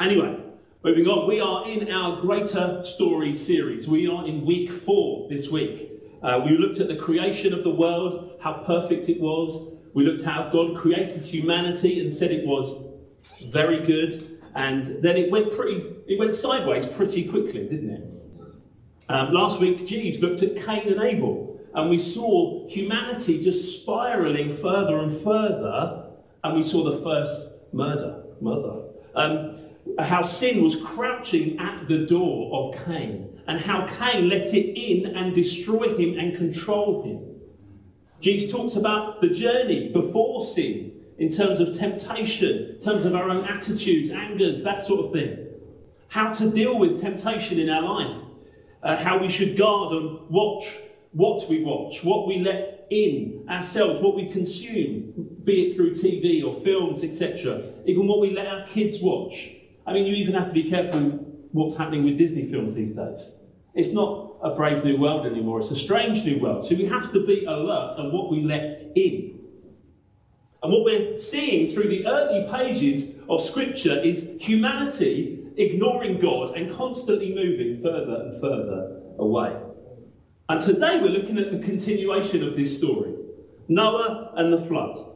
Anyway, moving on, we are in our Greater Story series. We are in week four this week. Uh, we looked at the creation of the world, how perfect it was. We looked how God created humanity and said it was very good. And then it went pretty, it went sideways pretty quickly, didn't it? Um, last week, Jeeves looked at Cain and Abel, and we saw humanity just spiraling further and further, and we saw the first murder. Mother. Um, how sin was crouching at the door of Cain, and how Cain let it in and destroy him and control him. Jesus talks about the journey before sin in terms of temptation, in terms of our own attitudes, angers, that sort of thing. How to deal with temptation in our life, uh, how we should guard and watch what we watch, what we let in ourselves, what we consume, be it through TV or films, etc., even what we let our kids watch. I mean, you even have to be careful what's happening with Disney films these days. It's not a brave new world anymore, it's a strange new world. So we have to be alert on what we let in. And what we're seeing through the early pages of Scripture is humanity ignoring God and constantly moving further and further away. And today we're looking at the continuation of this story Noah and the flood.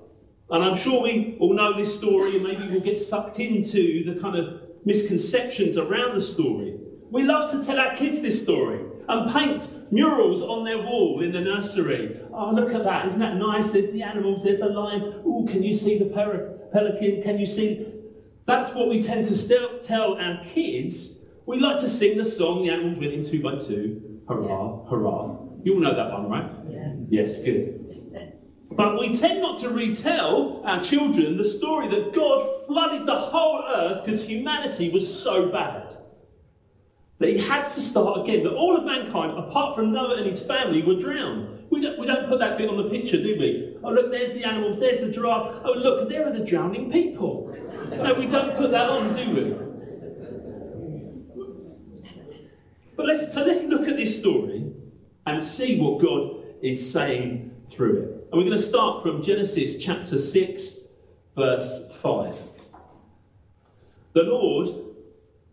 And I'm sure we all know this story, and maybe we'll get sucked into the kind of misconceptions around the story. We love to tell our kids this story and paint murals on their wall in the nursery. Oh, look at that. Isn't that nice? There's the animals, there's the lion. Oh, can you see the pelican? Can you see? That's what we tend to still tell our kids. We like to sing the song, The Animals Went in Two by Two. Hurrah, hurrah. You all know that one, right? Yeah. Yes, good. But we tend not to retell our children the story that God flooded the whole earth because humanity was so bad that he had to start again, that all of mankind, apart from Noah and his family, were drowned. We don't, we don't put that bit on the picture, do we? Oh, look, there's the animals, there's the giraffe. Oh, look, there are the drowning people. No, we don't put that on, do we? But let's, so let's look at this story and see what God is saying through it. And we're going to start from Genesis chapter 6, verse 5. The Lord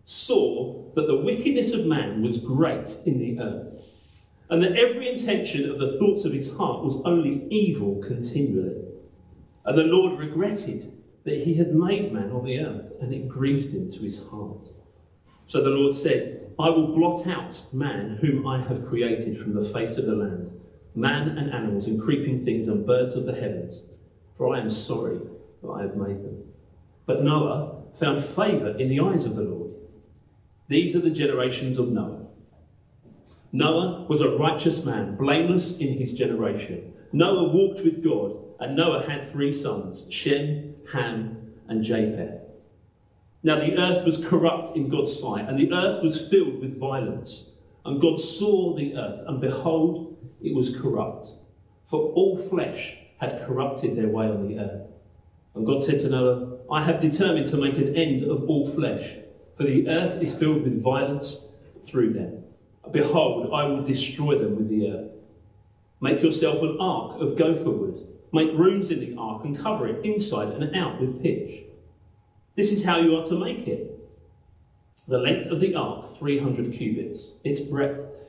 saw that the wickedness of man was great in the earth, and that every intention of the thoughts of his heart was only evil continually. And the Lord regretted that he had made man on the earth, and it grieved him to his heart. So the Lord said, I will blot out man whom I have created from the face of the land, man and animals and creeping things and birds of the heavens, for I am sorry that I have made them. But Noah found favour in the eyes of the Lord. These are the generations of Noah. Noah was a righteous man, blameless in his generation. Noah walked with God, and Noah had three sons Shem, Ham, and Japheth. Now the earth was corrupt in God's sight, and the earth was filled with violence. And God saw the earth, and behold, it was corrupt, for all flesh had corrupted their way on the earth. And God said to Noah, I have determined to make an end of all flesh for the earth is filled with violence through them. Behold, I will destroy them with the earth. Make yourself an ark of gopher wood. Make rooms in the ark and cover it inside and out with pitch. This is how you are to make it. The length of the ark, 300 cubits. Its breadth,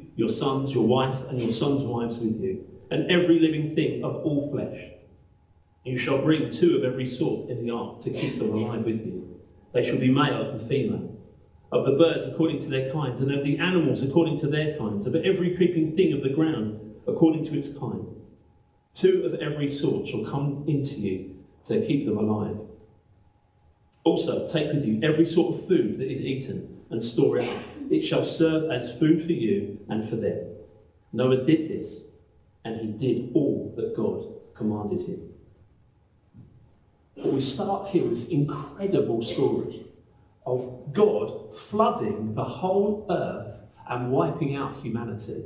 your sons, your wife, and your sons' wives with you, and every living thing of all flesh. You shall bring two of every sort in the ark to keep them alive with you. They shall be male and female of the birds according to their kinds, and of the animals according to their kinds, of every creeping thing of the ground according to its kind. Two of every sort shall come into you to keep them alive. Also, take with you every sort of food that is eaten and store it up. It shall serve as food for you and for them. Noah did this, and he did all that God commanded him. But we start here with this incredible story of God flooding the whole earth and wiping out humanity.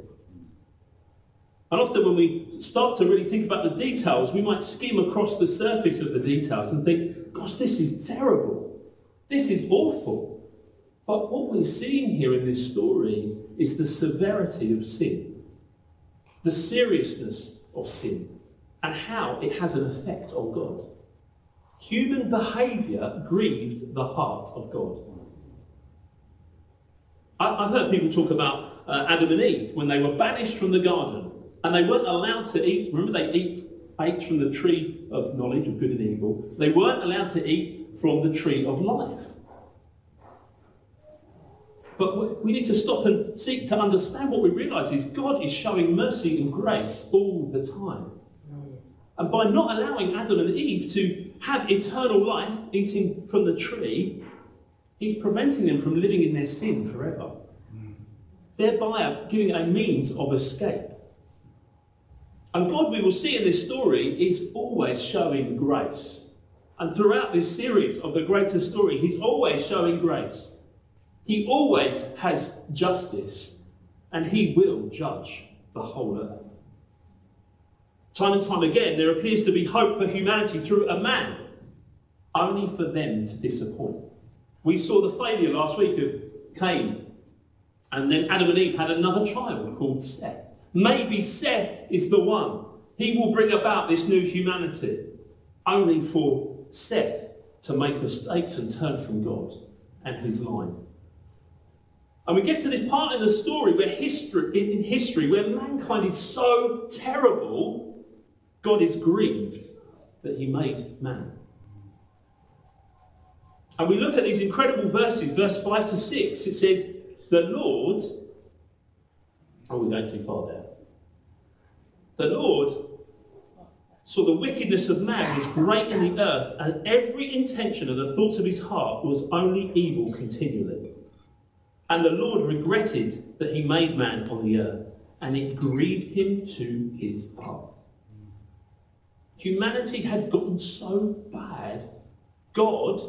And often, when we start to really think about the details, we might skim across the surface of the details and think, gosh, this is terrible. This is awful. But what we're seeing here in this story is the severity of sin, the seriousness of sin, and how it has an effect on God. Human behaviour grieved the heart of God. I've heard people talk about uh, Adam and Eve when they were banished from the garden and they weren't allowed to eat. Remember, they eat, ate from the tree of knowledge of good and evil. They weren't allowed to eat from the tree of life. But we need to stop and seek to understand what we realise is God is showing mercy and grace all the time. And by not allowing Adam and Eve to have eternal life eating from the tree, he's preventing them from living in their sin forever, thereby giving a means of escape. And God, we will see in this story, is always showing grace. And throughout this series of the greater story, he's always showing grace. He always has justice, and he will judge the whole earth. Time and time again, there appears to be hope for humanity through a man, only for them to disappoint. We saw the failure last week of Cain, and then Adam and Eve had another child called Seth. Maybe Seth is the one. He will bring about this new humanity, only for Seth to make mistakes and turn from God and his line. And we get to this part in the story where history, in history, where mankind is so terrible, God is grieved that he made man. And we look at these incredible verses, verse 5 to 6. It says, The Lord, are we're going too far there. The Lord saw the wickedness of man was great in the earth, and every intention of the thoughts of his heart was only evil continually. And the Lord regretted that he made man upon the earth, and it grieved him to his heart. Humanity had gotten so bad, God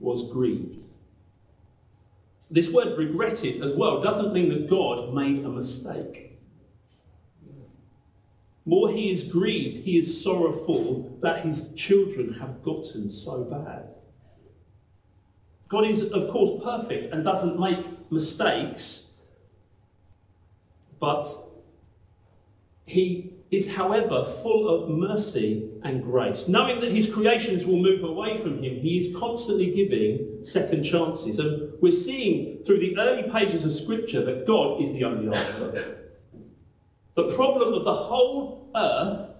was grieved. This word regretted as well doesn't mean that God made a mistake. More, he is grieved, he is sorrowful that his children have gotten so bad. God is, of course, perfect and doesn't make mistakes, but he is, however, full of mercy and grace. Knowing that his creations will move away from him, he is constantly giving second chances. And we're seeing through the early pages of Scripture that God is the only answer. The problem of the whole earth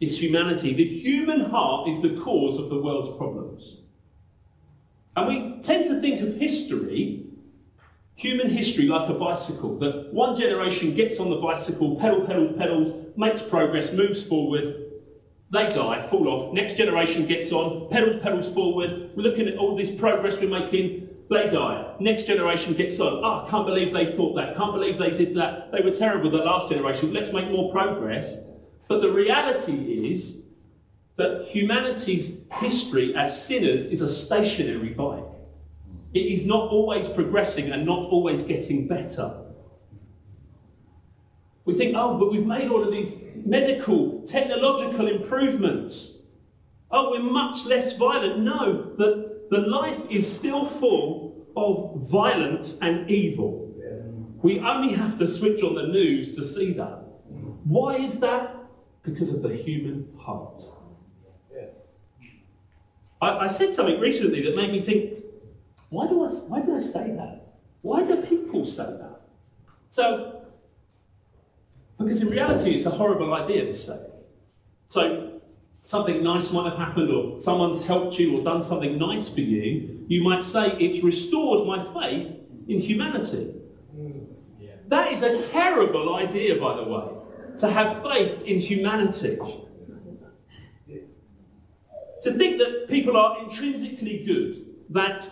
is humanity. The human heart is the cause of the world's problems. And we tend to think of history, human history, like a bicycle. That one generation gets on the bicycle, pedal, pedal, pedals, makes progress, moves forward, they die, fall off. Next generation gets on, pedals, pedals forward. We're looking at all this progress we're making. They die. Next generation gets on. Ah, oh, can't believe they thought that. Can't believe they did that. They were terrible, the last generation. Let's make more progress. But the reality is, that humanity's history as sinners is a stationary bike. It is not always progressing and not always getting better. We think, oh, but we've made all of these medical, technological improvements. Oh, we're much less violent. No, the, the life is still full of violence and evil. We only have to switch on the news to see that. Why is that? Because of the human heart. I, I said something recently that made me think, why do I, why do I say that? Why do people say that? So, because in reality, it's a horrible idea to say. So, something nice might have happened, or someone's helped you or done something nice for you, you might say, It's restored my faith in humanity. That is a terrible idea, by the way, to have faith in humanity. To think that people are intrinsically good, that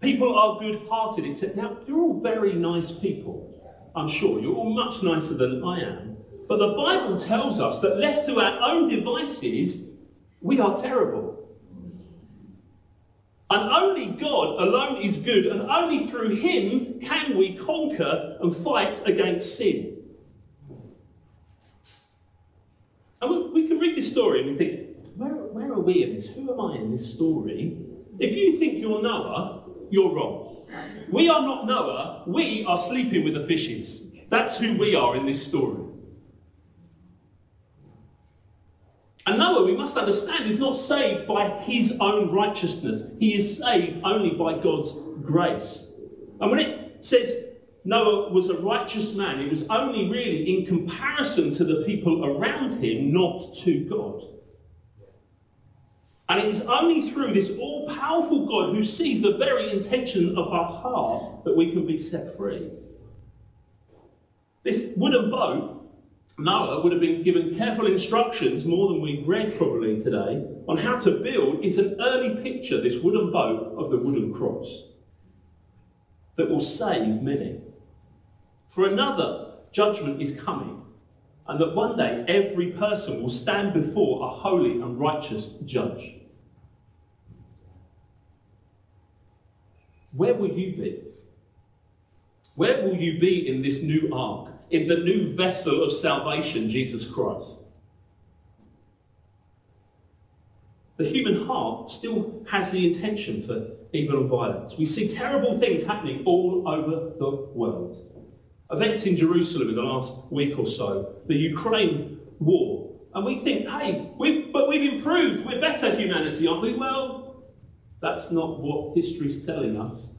people are good hearted, except now you're all very nice people. I'm sure you're all much nicer than I am. But the Bible tells us that left to our own devices, we are terrible. And only God alone is good, and only through Him can we conquer and fight against sin. And we, can read this story and think, where, are we in this? Who am I in this story? If you think you're Noah, you're wrong. We are not Noah, we are sleeping with the fishes. That's who we are in this story. And Noah, we must understand, is not saved by his own righteousness. He is saved only by God's grace. And when it says Noah was a righteous man, it was only really in comparison to the people around him, not to God. And it is only through this all powerful God who sees the very intention of our heart that we can be set free. This wooden boat, Noah would have been given careful instructions, more than we've read probably today, on how to build. Is an early picture, this wooden boat, of the wooden cross that will save many. For another, judgment is coming, and that one day every person will stand before a holy and righteous judge. Where will you be? Where will you be in this new ark, in the new vessel of salvation, Jesus Christ? The human heart still has the intention for evil and violence. We see terrible things happening all over the world. Events in Jerusalem in the last week or so, the Ukraine war, and we think, hey, we, but we've improved, we're better humanity, aren't we? Well, that's not what history's telling us.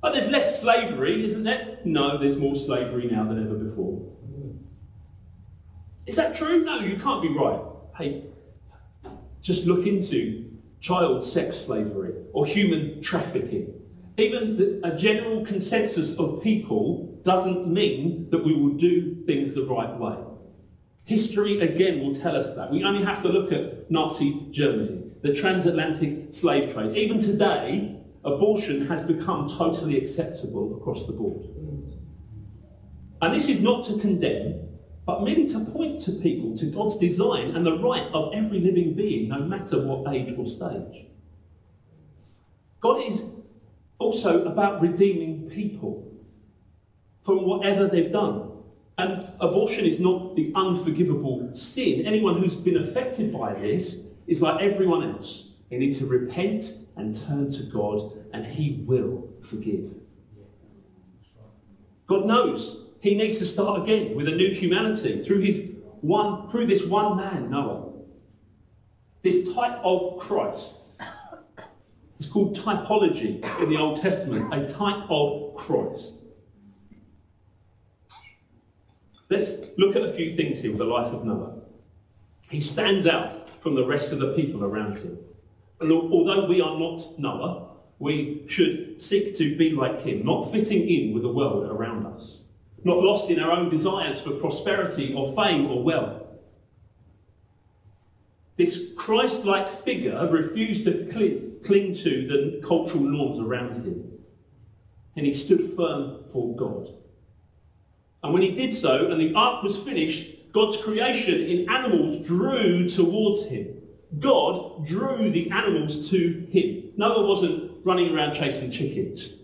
But there's less slavery, isn't there? No, there's more slavery now than ever before. Is that true? No, you can't be right. Hey, just look into child sex slavery or human trafficking. Even the, a general consensus of people doesn't mean that we will do things the right way. History again will tell us that. We only have to look at Nazi Germany, the transatlantic slave trade. Even today, abortion has become totally acceptable across the board. And this is not to condemn, but merely to point to people to God's design and the right of every living being, no matter what age or stage. God is also about redeeming people from whatever they've done. And abortion is not the unforgivable sin. Anyone who's been affected by this is like everyone else. They need to repent and turn to God, and He will forgive. God knows He needs to start again with a new humanity through His one, through this one man, Noah. This type of Christ. It's called typology in the Old Testament, a type of Christ. Let's look at a few things here with the life of Noah. He stands out from the rest of the people around him. Although we are not Noah, we should seek to be like him, not fitting in with the world around us, not lost in our own desires for prosperity or fame or wealth. This Christ like figure refused to cling to the cultural norms around him, and he stood firm for God. And when he did so, and the ark was finished, God's creation in animals drew towards him. God drew the animals to him. Noah wasn't running around chasing chickens.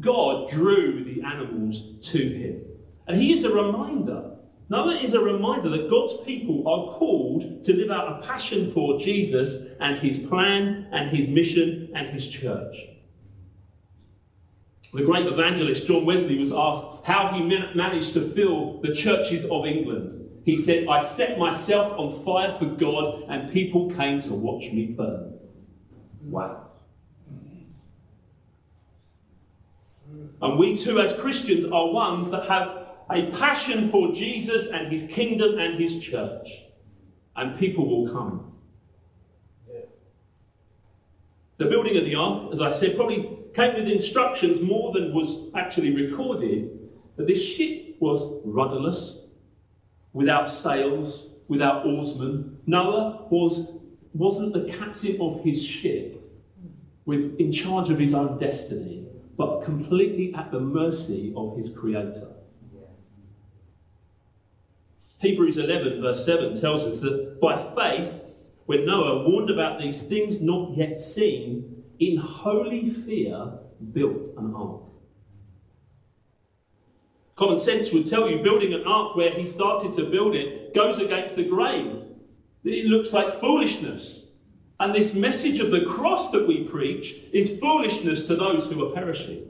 God drew the animals to him. And he is a reminder. Noah is a reminder that God's people are called to live out a passion for Jesus and his plan and his mission and his church. The great evangelist John Wesley was asked how he managed to fill the churches of England. He said, I set myself on fire for God, and people came to watch me burn. Wow. And we too, as Christians, are ones that have a passion for Jesus and his kingdom and his church. And people will come. The building of the ark, as I said, probably came with instructions more than was actually recorded that this ship was rudderless, without sails, without oarsmen. Noah was, wasn't the captain of his ship with, in charge of his own destiny, but completely at the mercy of his creator. Hebrews 11, verse 7 tells us that by faith, when Noah, warned about these things not yet seen, in holy fear built an ark. Common sense would tell you building an ark where he started to build it goes against the grain. It looks like foolishness. And this message of the cross that we preach is foolishness to those who are perishing.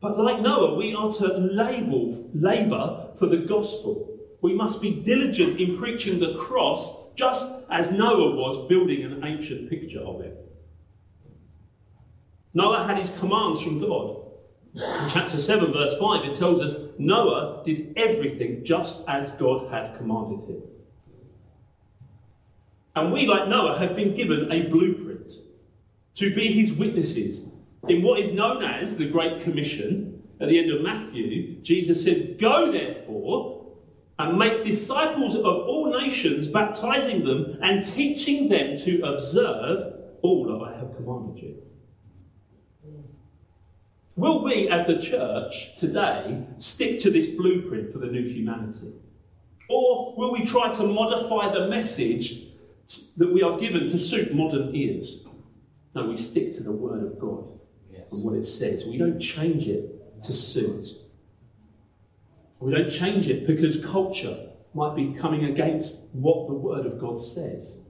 But like Noah, we are to label, labour for the gospel. We must be diligent in preaching the cross just as Noah was building an ancient picture of it. Noah had his commands from God. In chapter 7, verse 5, it tells us Noah did everything just as God had commanded him. And we, like Noah, have been given a blueprint to be his witnesses in what is known as the Great Commission. At the end of Matthew, Jesus says, Go therefore and make disciples of all nations, baptizing them and teaching them to observe all that I have commanded you. Will we, as the church today, stick to this blueprint for the new humanity? Or will we try to modify the message that we are given to suit modern ears? No, we stick to the Word of God yes. and what it says. We don't change it to suit. We don't change it because culture might be coming against what the Word of God says.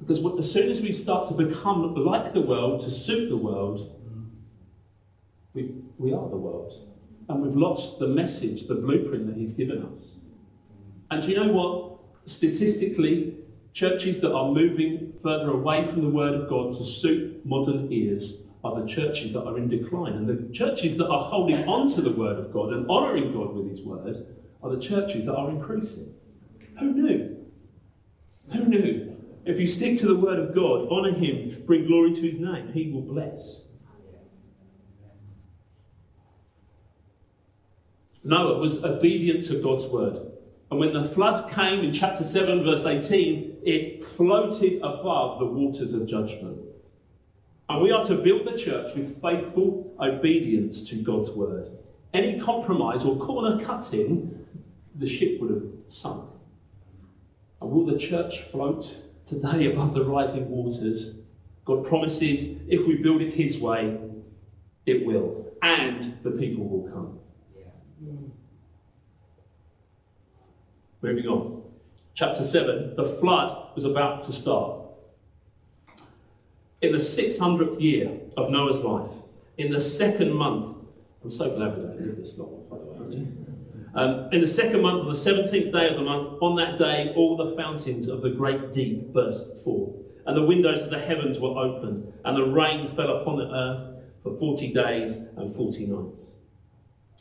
Because as soon as we start to become like the world, to suit the world, we, we are the world. And we've lost the message, the blueprint that He's given us. And do you know what? Statistically, churches that are moving further away from the Word of God to suit modern ears are the churches that are in decline. And the churches that are holding on to the Word of God and honouring God with His Word are the churches that are increasing. Who knew? Who knew? If you stick to the Word of God, honour Him, bring glory to His name, He will bless. Noah was obedient to God's word. And when the flood came in chapter 7, verse 18, it floated above the waters of judgment. And we are to build the church with faithful obedience to God's word. Any compromise or corner cutting, the ship would have sunk. And will the church float today above the rising waters? God promises if we build it His way, it will. And the people will come. Moving on. Chapter 7 the flood was about to start. In the 600th year of Noah's life, in the second month, I'm so glad we don't live this long, by the way? Um, in the second month, on the 17th day of the month, on that day, all the fountains of the great deep burst forth, and the windows of the heavens were opened, and the rain fell upon the earth for 40 days and 40 nights.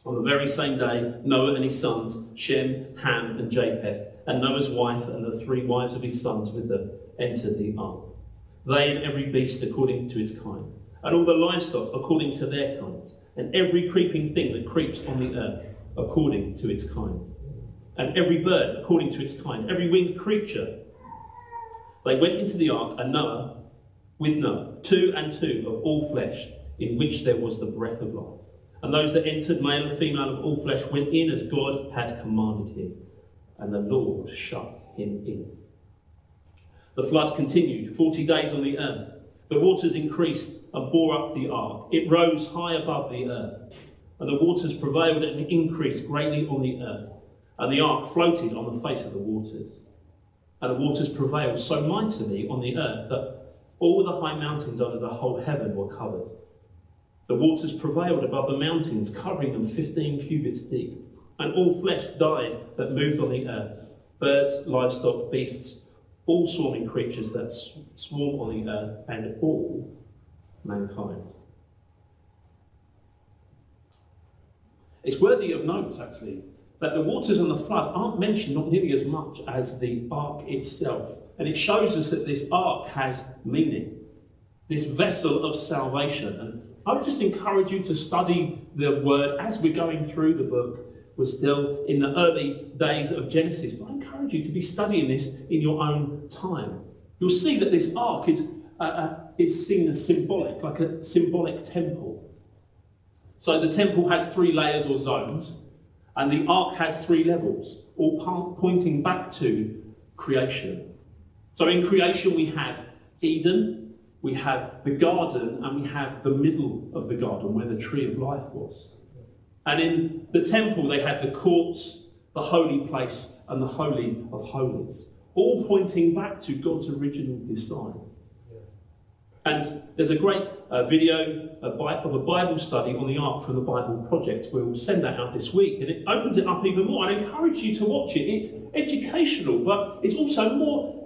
On the very same day, Noah and his sons, Shem, Ham, and Japheth, and Noah's wife and the three wives of his sons with them, entered the ark. They and every beast according to its kind, and all the livestock according to their kinds, and every creeping thing that creeps on the earth according to its kind, and every bird according to its kind, every winged creature. They went into the ark, and Noah, with Noah, two and two of all flesh, in which there was the breath of life. And those that entered, male and female of all flesh, went in as God had commanded him, and the Lord shut him in. The flood continued 40 days on the earth. The waters increased and bore up the ark. It rose high above the earth, and the waters prevailed and increased greatly on the earth. And the ark floated on the face of the waters. And the waters prevailed so mightily on the earth that all the high mountains under the whole heaven were covered. The waters prevailed above the mountains, covering them 15 cubits deep. And all flesh died that moved on the earth birds, livestock, beasts, all swarming creatures that swarm on the earth, and all mankind. It's worthy of note, actually, that the waters and the flood aren't mentioned not nearly as much as the ark itself. And it shows us that this ark has meaning, this vessel of salvation. And I would just encourage you to study the word as we're going through the book. We're still in the early days of Genesis, but I encourage you to be studying this in your own time. You'll see that this ark is, uh, uh, is seen as symbolic, like a symbolic temple. So the temple has three layers or zones, and the ark has three levels, all pointing back to creation. So in creation, we have Eden, we have the garden, and we have the middle of the garden where the tree of life was. And in the temple, they had the courts, the holy place, and the holy of holies, all pointing back to God's original design. And there's a great uh, video of a Bible study on the Ark from the Bible Project. We'll send that out this week, and it opens it up even more. I encourage you to watch it. It's educational, but it's also more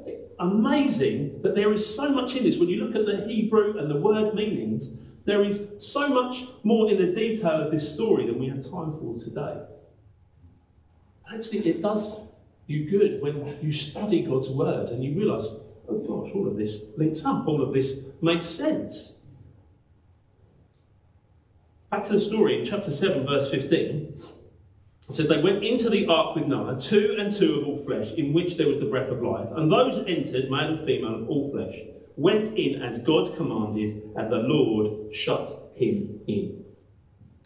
amazing that there is so much in this. When you look at the Hebrew and the word meanings, there is so much more in the detail of this story than we have time for today. Actually, it does you good when you study God's word and you realize oh gosh, all of this links up, all of this makes sense. Back to the story in chapter 7, verse 15. It says, They went into the ark with Noah, two and two of all flesh, in which there was the breath of life. And those entered, male and female of all flesh, went in as God commanded, and the Lord shut him in.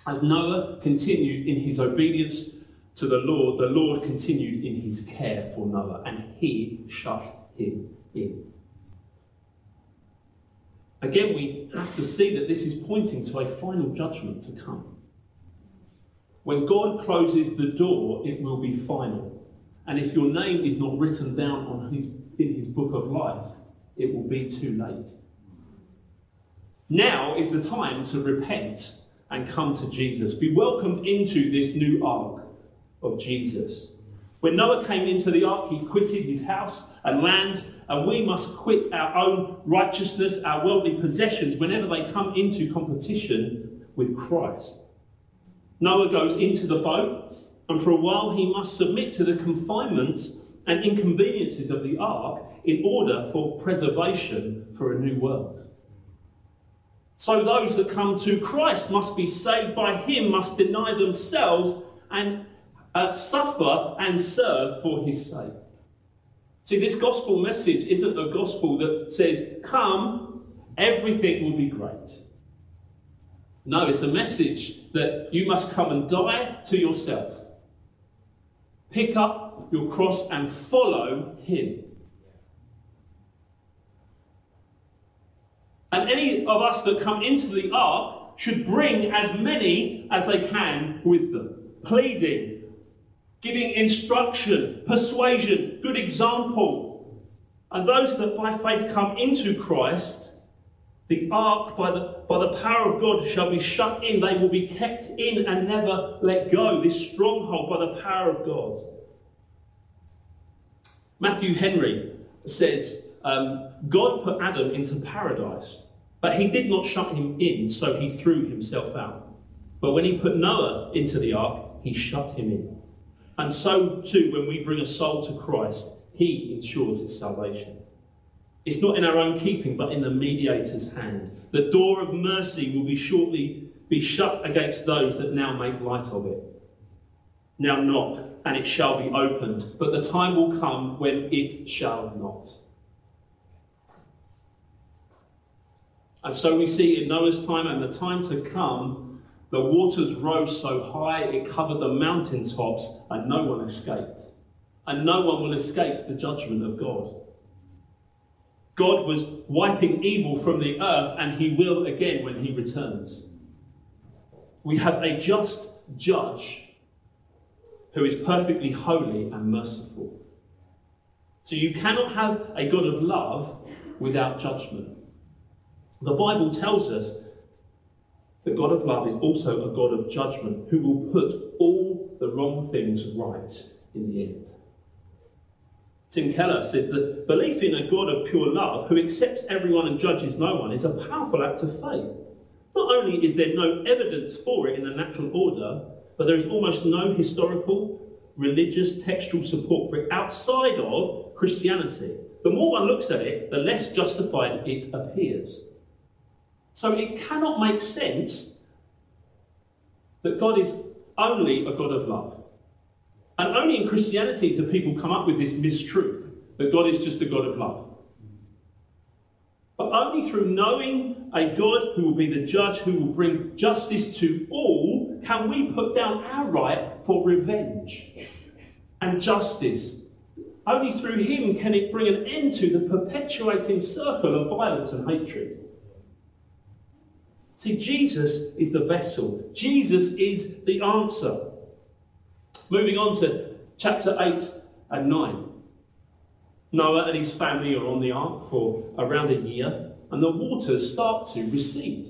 As Noah continued in his obedience to the Lord, the Lord continued in his care for Noah, and he shut him in. Again, we have to see that this is pointing to a final judgment to come. When God closes the door, it will be final. And if your name is not written down on his, in his book of life, it will be too late. Now is the time to repent and come to Jesus. Be welcomed into this new ark of Jesus. When Noah came into the ark, he quitted his house and lands, and we must quit our own righteousness, our worldly possessions, whenever they come into competition with Christ. Noah goes into the boat, and for a while he must submit to the confinements and inconveniences of the ark in order for preservation for a new world. So those that come to Christ must be saved by him, must deny themselves and uh, suffer and serve for his sake. See, this gospel message isn't a gospel that says, Come, everything will be great. No, it's a message that you must come and die to yourself. Pick up your cross and follow him. And any of us that come into the ark should bring as many as they can with them, pleading giving instruction, persuasion, good example. And those that by faith come into Christ, the ark, by the, by the power of God, shall be shut in. They will be kept in and never let go. This stronghold by the power of God. Matthew Henry says um, God put Adam into paradise, but he did not shut him in, so he threw himself out. But when he put Noah into the ark, he shut him in. And so too, when we bring a soul to Christ, He ensures its salvation. It's not in our own keeping, but in the mediator's hand. The door of mercy will be shortly be shut against those that now make light of it. Now knock, and it shall be opened, but the time will come when it shall not. And so we see in Noah's time and the time to come the waters rose so high it covered the mountaintops, and no one escaped. And no one will escape the judgment of God. God was wiping evil from the earth, and he will again when he returns. We have a just judge who is perfectly holy and merciful. So you cannot have a God of love without judgment. The Bible tells us the God of love is also a God of judgment who will put all the wrong things right in the end. Tim Keller says that belief in a God of pure love who accepts everyone and judges no one is a powerful act of faith. Not only is there no evidence for it in the natural order, but there is almost no historical, religious, textual support for it outside of Christianity. The more one looks at it, the less justified it appears. So it cannot make sense that God is only a God of love. And only in Christianity do people come up with this mistruth that God is just a God of love. But only through knowing a God who will be the judge, who will bring justice to all, can we put down our right for revenge and justice Only through him can it bring an end to the perpetuating circle of violence and hatred. See, Jesus is the vessel, Jesus is the answer. Moving on to chapter 8 and 9. Noah and his family are on the ark for around a year, and the waters start to recede.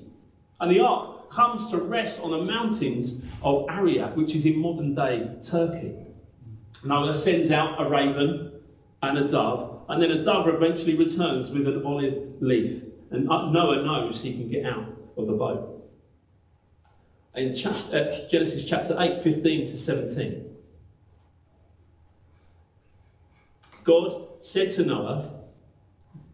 And the ark comes to rest on the mountains of Ararat, which is in modern day Turkey. Noah sends out a raven and a dove, and then a dove eventually returns with an olive leaf. And Noah knows he can get out of the boat. In uh, Genesis chapter 8, 15 to 17. God said to Noah,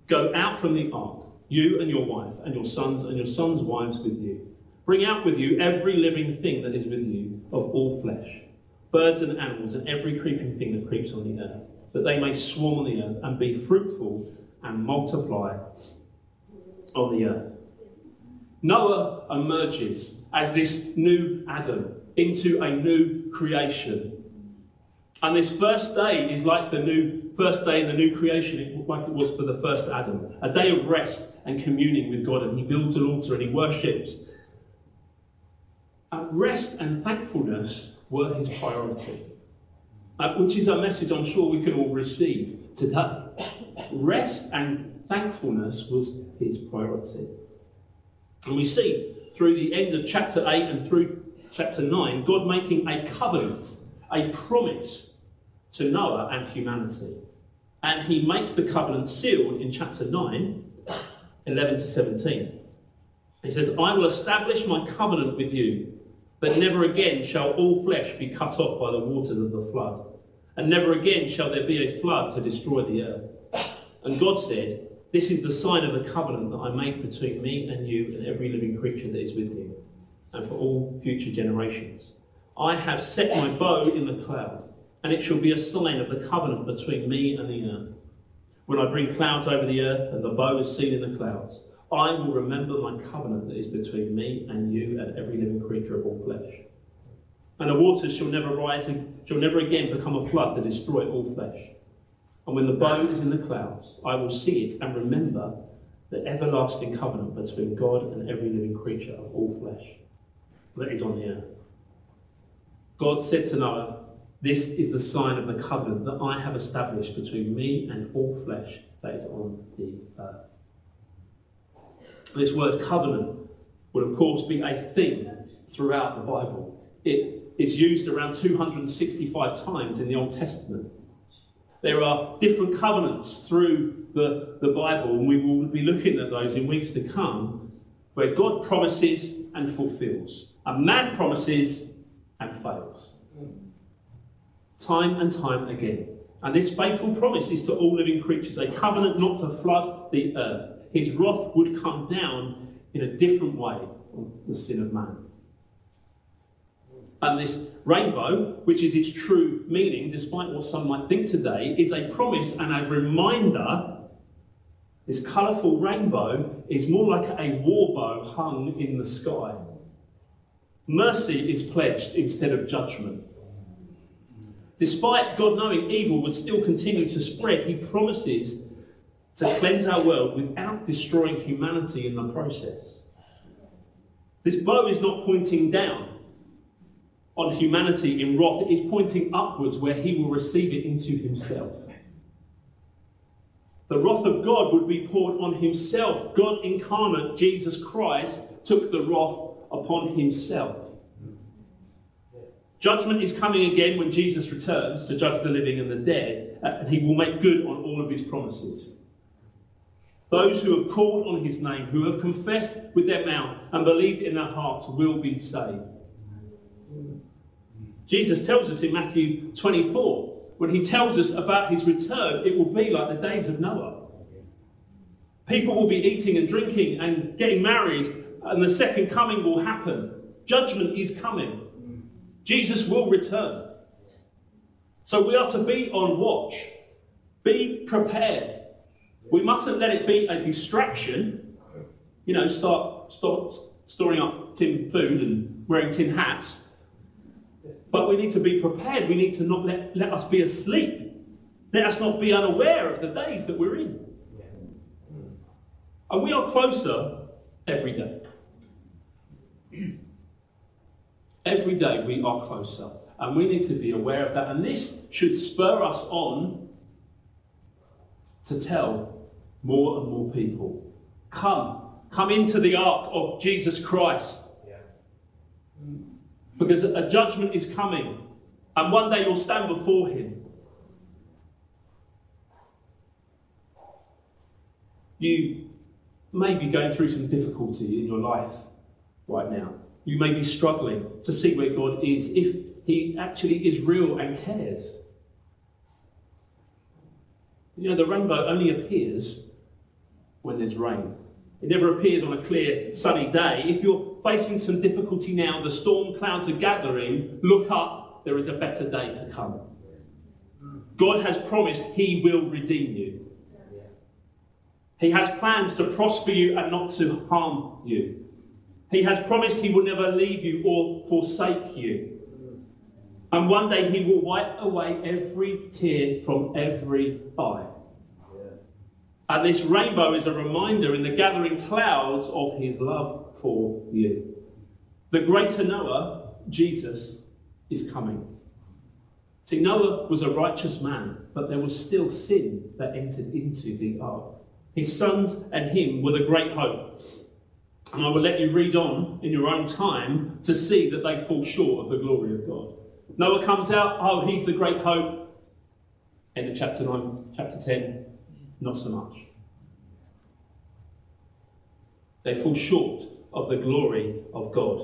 Go out from the ark, you and your wife, and your sons and your sons' wives with you. Bring out with you every living thing that is with you of all flesh, birds and animals, and every creeping thing that creeps on the earth, that they may swarm on the earth and be fruitful and multiply on the earth. Noah emerges as this new Adam into a new creation. And this first day is like the new first day in the new creation, like it was for the first Adam, a day of rest and communing with God. And he builds an altar and he worships. Uh, rest and thankfulness were his priority, uh, which is a message I'm sure we can all receive today. Rest and thankfulness was his priority. And we see through the end of chapter 8 and through chapter 9, God making a covenant, a promise to Noah and humanity. And he makes the covenant sealed in chapter 9, 11 to 17. He says, I will establish my covenant with you, but never again shall all flesh be cut off by the waters of the flood, and never again shall there be a flood to destroy the earth. And God said, This is the sign of the covenant that I make between me and you and every living creature that is with you, and for all future generations. I have set my bow in the cloud and it shall be a sign of the covenant between me and the earth. When I bring clouds over the earth and the bow is seen in the clouds, I will remember my covenant that is between me and you and every living creature of all flesh. And the waters shall never rise, shall never again become a flood to destroy all flesh. And when the bow is in the clouds, I will see it and remember the everlasting covenant between God and every living creature of all flesh that is on the earth. God said to Noah, this is the sign of the covenant that I have established between me and all flesh that is on the earth. This word covenant will, of course, be a thing throughout the Bible. It is used around 265 times in the Old Testament. There are different covenants through the, the Bible, and we will be looking at those in weeks to come, where God promises and fulfills, and man promises and fails time and time again. And this faithful promise is to all living creatures a covenant not to flood the earth. His wrath would come down in a different way on the sin of man. And this rainbow, which is its true meaning, despite what some might think today, is a promise and a reminder. This colourful rainbow is more like a war bow hung in the sky. Mercy is pledged instead of judgment. Despite God knowing evil would still continue to spread, he promises to cleanse our world without destroying humanity in the process. This bow is not pointing down on humanity in wrath, it is pointing upwards where he will receive it into himself. The wrath of God would be poured on himself. God incarnate, Jesus Christ, took the wrath upon himself. Judgment is coming again when Jesus returns to judge the living and the dead, uh, and he will make good on all of his promises. Those who have called on his name, who have confessed with their mouth and believed in their hearts, will be saved. Jesus tells us in Matthew 24, when he tells us about his return, it will be like the days of Noah. People will be eating and drinking and getting married, and the second coming will happen. Judgment is coming. Jesus will return. So we are to be on watch, be prepared. We mustn't let it be a distraction. You know, start, start storing up tin food and wearing tin hats. But we need to be prepared. We need to not let, let us be asleep Let us not be unaware of the days that we're in. And we are closer every day. Every day we are closer. And we need to be aware of that. And this should spur us on to tell more and more people come, come into the ark of Jesus Christ. Because a judgment is coming. And one day you'll stand before him. You may be going through some difficulty in your life right now. You may be struggling to see where God is, if He actually is real and cares. You know, the rainbow only appears when there's rain. It never appears on a clear, sunny day. If you're facing some difficulty now, the storm clouds are gathering, look up, there is a better day to come. God has promised He will redeem you. He has plans to prosper you and not to harm you. He has promised He will never leave you or forsake you. And one day He will wipe away every tear from every eye. And this rainbow is a reminder in the gathering clouds of His love for you. The greater Noah, Jesus, is coming. See, Noah was a righteous man, but there was still sin that entered into the ark. His sons and him were the great hope. And I will let you read on in your own time to see that they fall short of the glory of God. Noah comes out, oh, he's the great hope. In the chapter 9, chapter 10, not so much. They fall short of the glory of God.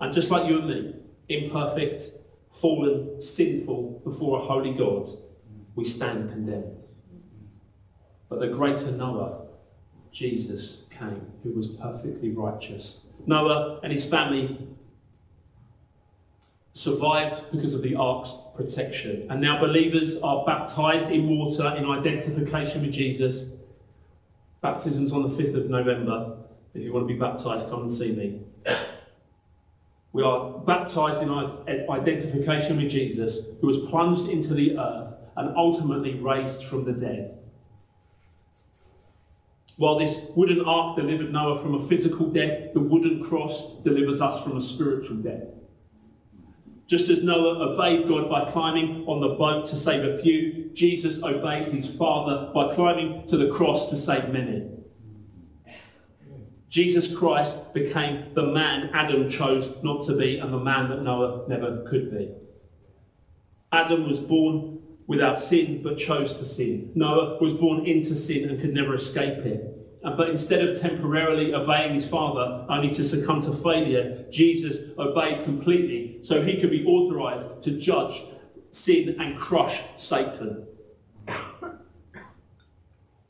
And just like you and me, imperfect, fallen, sinful before a holy God, we stand condemned. But the greater Noah, Jesus, came, who was perfectly righteous. Noah and his family survived because of the ark's protection. And now believers are baptized in water in identification with Jesus. Baptism's on the 5th of November. If you want to be baptized, come and see me. We are baptized in identification with Jesus, who was plunged into the earth and ultimately raised from the dead. While this wooden ark delivered Noah from a physical death, the wooden cross delivers us from a spiritual death. Just as Noah obeyed God by climbing on the boat to save a few, Jesus obeyed his Father by climbing to the cross to save many. Jesus Christ became the man Adam chose not to be and the man that Noah never could be. Adam was born without sin but chose to sin. Noah was born into sin and could never escape it. Uh, but instead of temporarily obeying his father, only to succumb to failure, Jesus obeyed completely so he could be authorized to judge sin and crush Satan.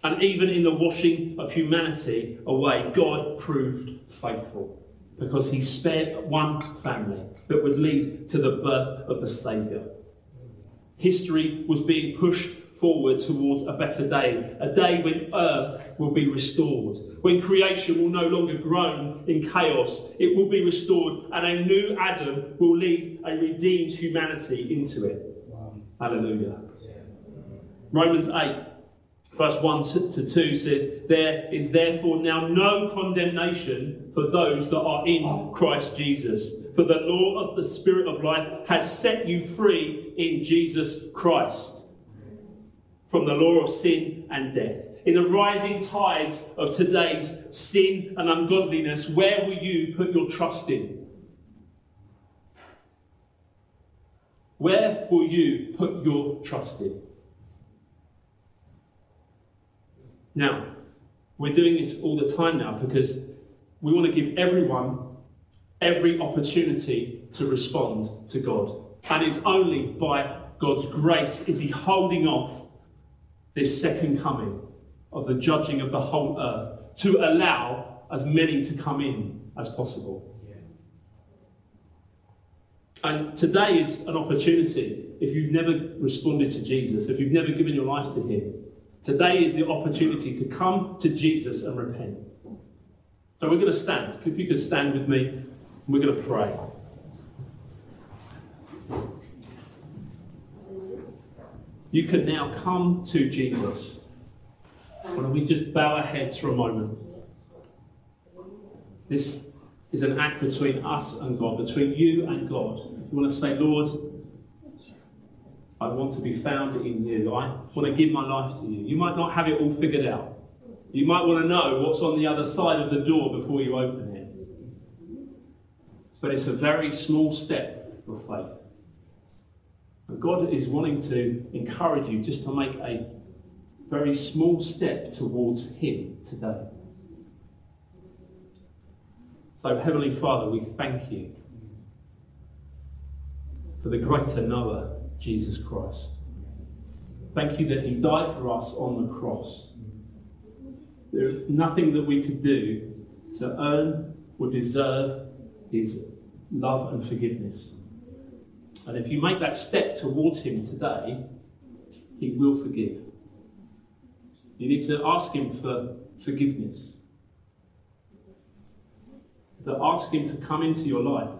and even in the washing of humanity away, God proved faithful because he spared one family that would lead to the birth of the Saviour. History was being pushed forward towards a better day, a day when earth will be restored, when creation will no longer groan in chaos, it will be restored, and a new Adam will lead a redeemed humanity into it. Wow. Hallelujah. Yeah. Romans 8, verse 1 to 2 says, There is therefore now no condemnation for those that are in Christ Jesus. For the law of the Spirit of life has set you free in Jesus Christ from the law of sin and death. In the rising tides of today's sin and ungodliness, where will you put your trust in? Where will you put your trust in? Now, we're doing this all the time now because we want to give everyone every opportunity to respond to God. And it's only by God's grace is He holding off this second coming of the judging of the whole earth to allow as many to come in as possible. And today is an opportunity. If you've never responded to Jesus, if you've never given your life to Him, today is the opportunity to come to Jesus and repent. So we're going to stand. If you could stand with me, we're going to pray. you can now come to Jesus. Why don't we just bow our heads for a moment? This is an act between us and God, between you and God. If you want to say, Lord, I want to be found in you. I want to give my life to you. You might not have it all figured out. You might want to know what's on the other side of the door before you open it. But it's a very small step of faith. And God is wanting to encourage you just to make a very small step towards Him today. So, Heavenly Father, we thank you for the greater Noah, Jesus Christ. Thank you that He died for us on the cross. There is nothing that we could do to earn or deserve His love and forgiveness. And if you make that step towards Him today, He will forgive. You need to ask Him for forgiveness to ask Him to come into your life.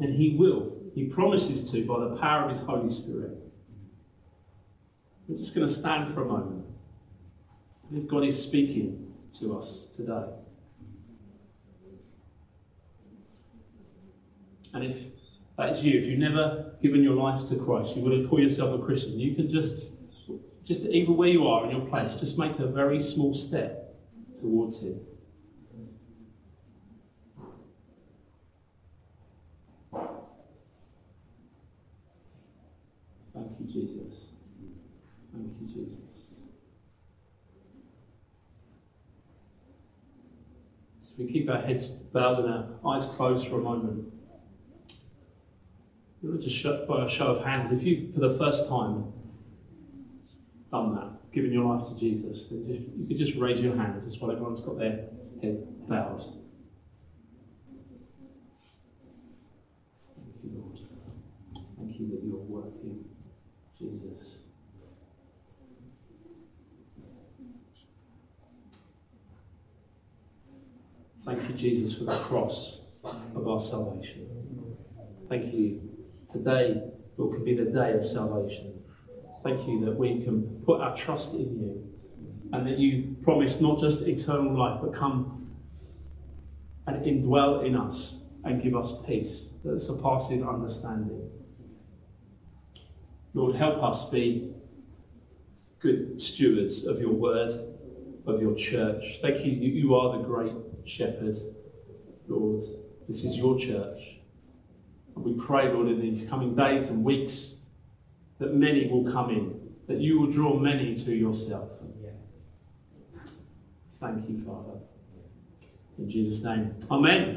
And He will. He promises to by the power of His Holy Spirit. We're just going to stand for a moment. If God is speaking to us today. And if that's you, if you've never given your life to Christ, you want to call yourself a Christian, you can just, just even where you are in your place, just make a very small step towards Him. Jesus. Thank you, Jesus. So we keep our heads bowed and our eyes closed for a moment. Just by a show of hands, if you've, for the first time, done that, given your life to Jesus, then just, you could just raise your hands. That's why everyone's got their head bowed. Thank you, Lord. Thank you that you're working. Jesus. Thank you, Jesus, for the cross of our salvation. Thank you. Today, Lord, can be the day of salvation. Thank you that we can put our trust in you and that you promise not just eternal life, but come and indwell in us and give us peace that surpasses understanding. Lord, help us be good stewards of your word, of your church. Thank you. You are the great shepherd, Lord. This is your church. And we pray, Lord, in these coming days and weeks that many will come in, that you will draw many to yourself. Thank you, Father. In Jesus' name. Amen.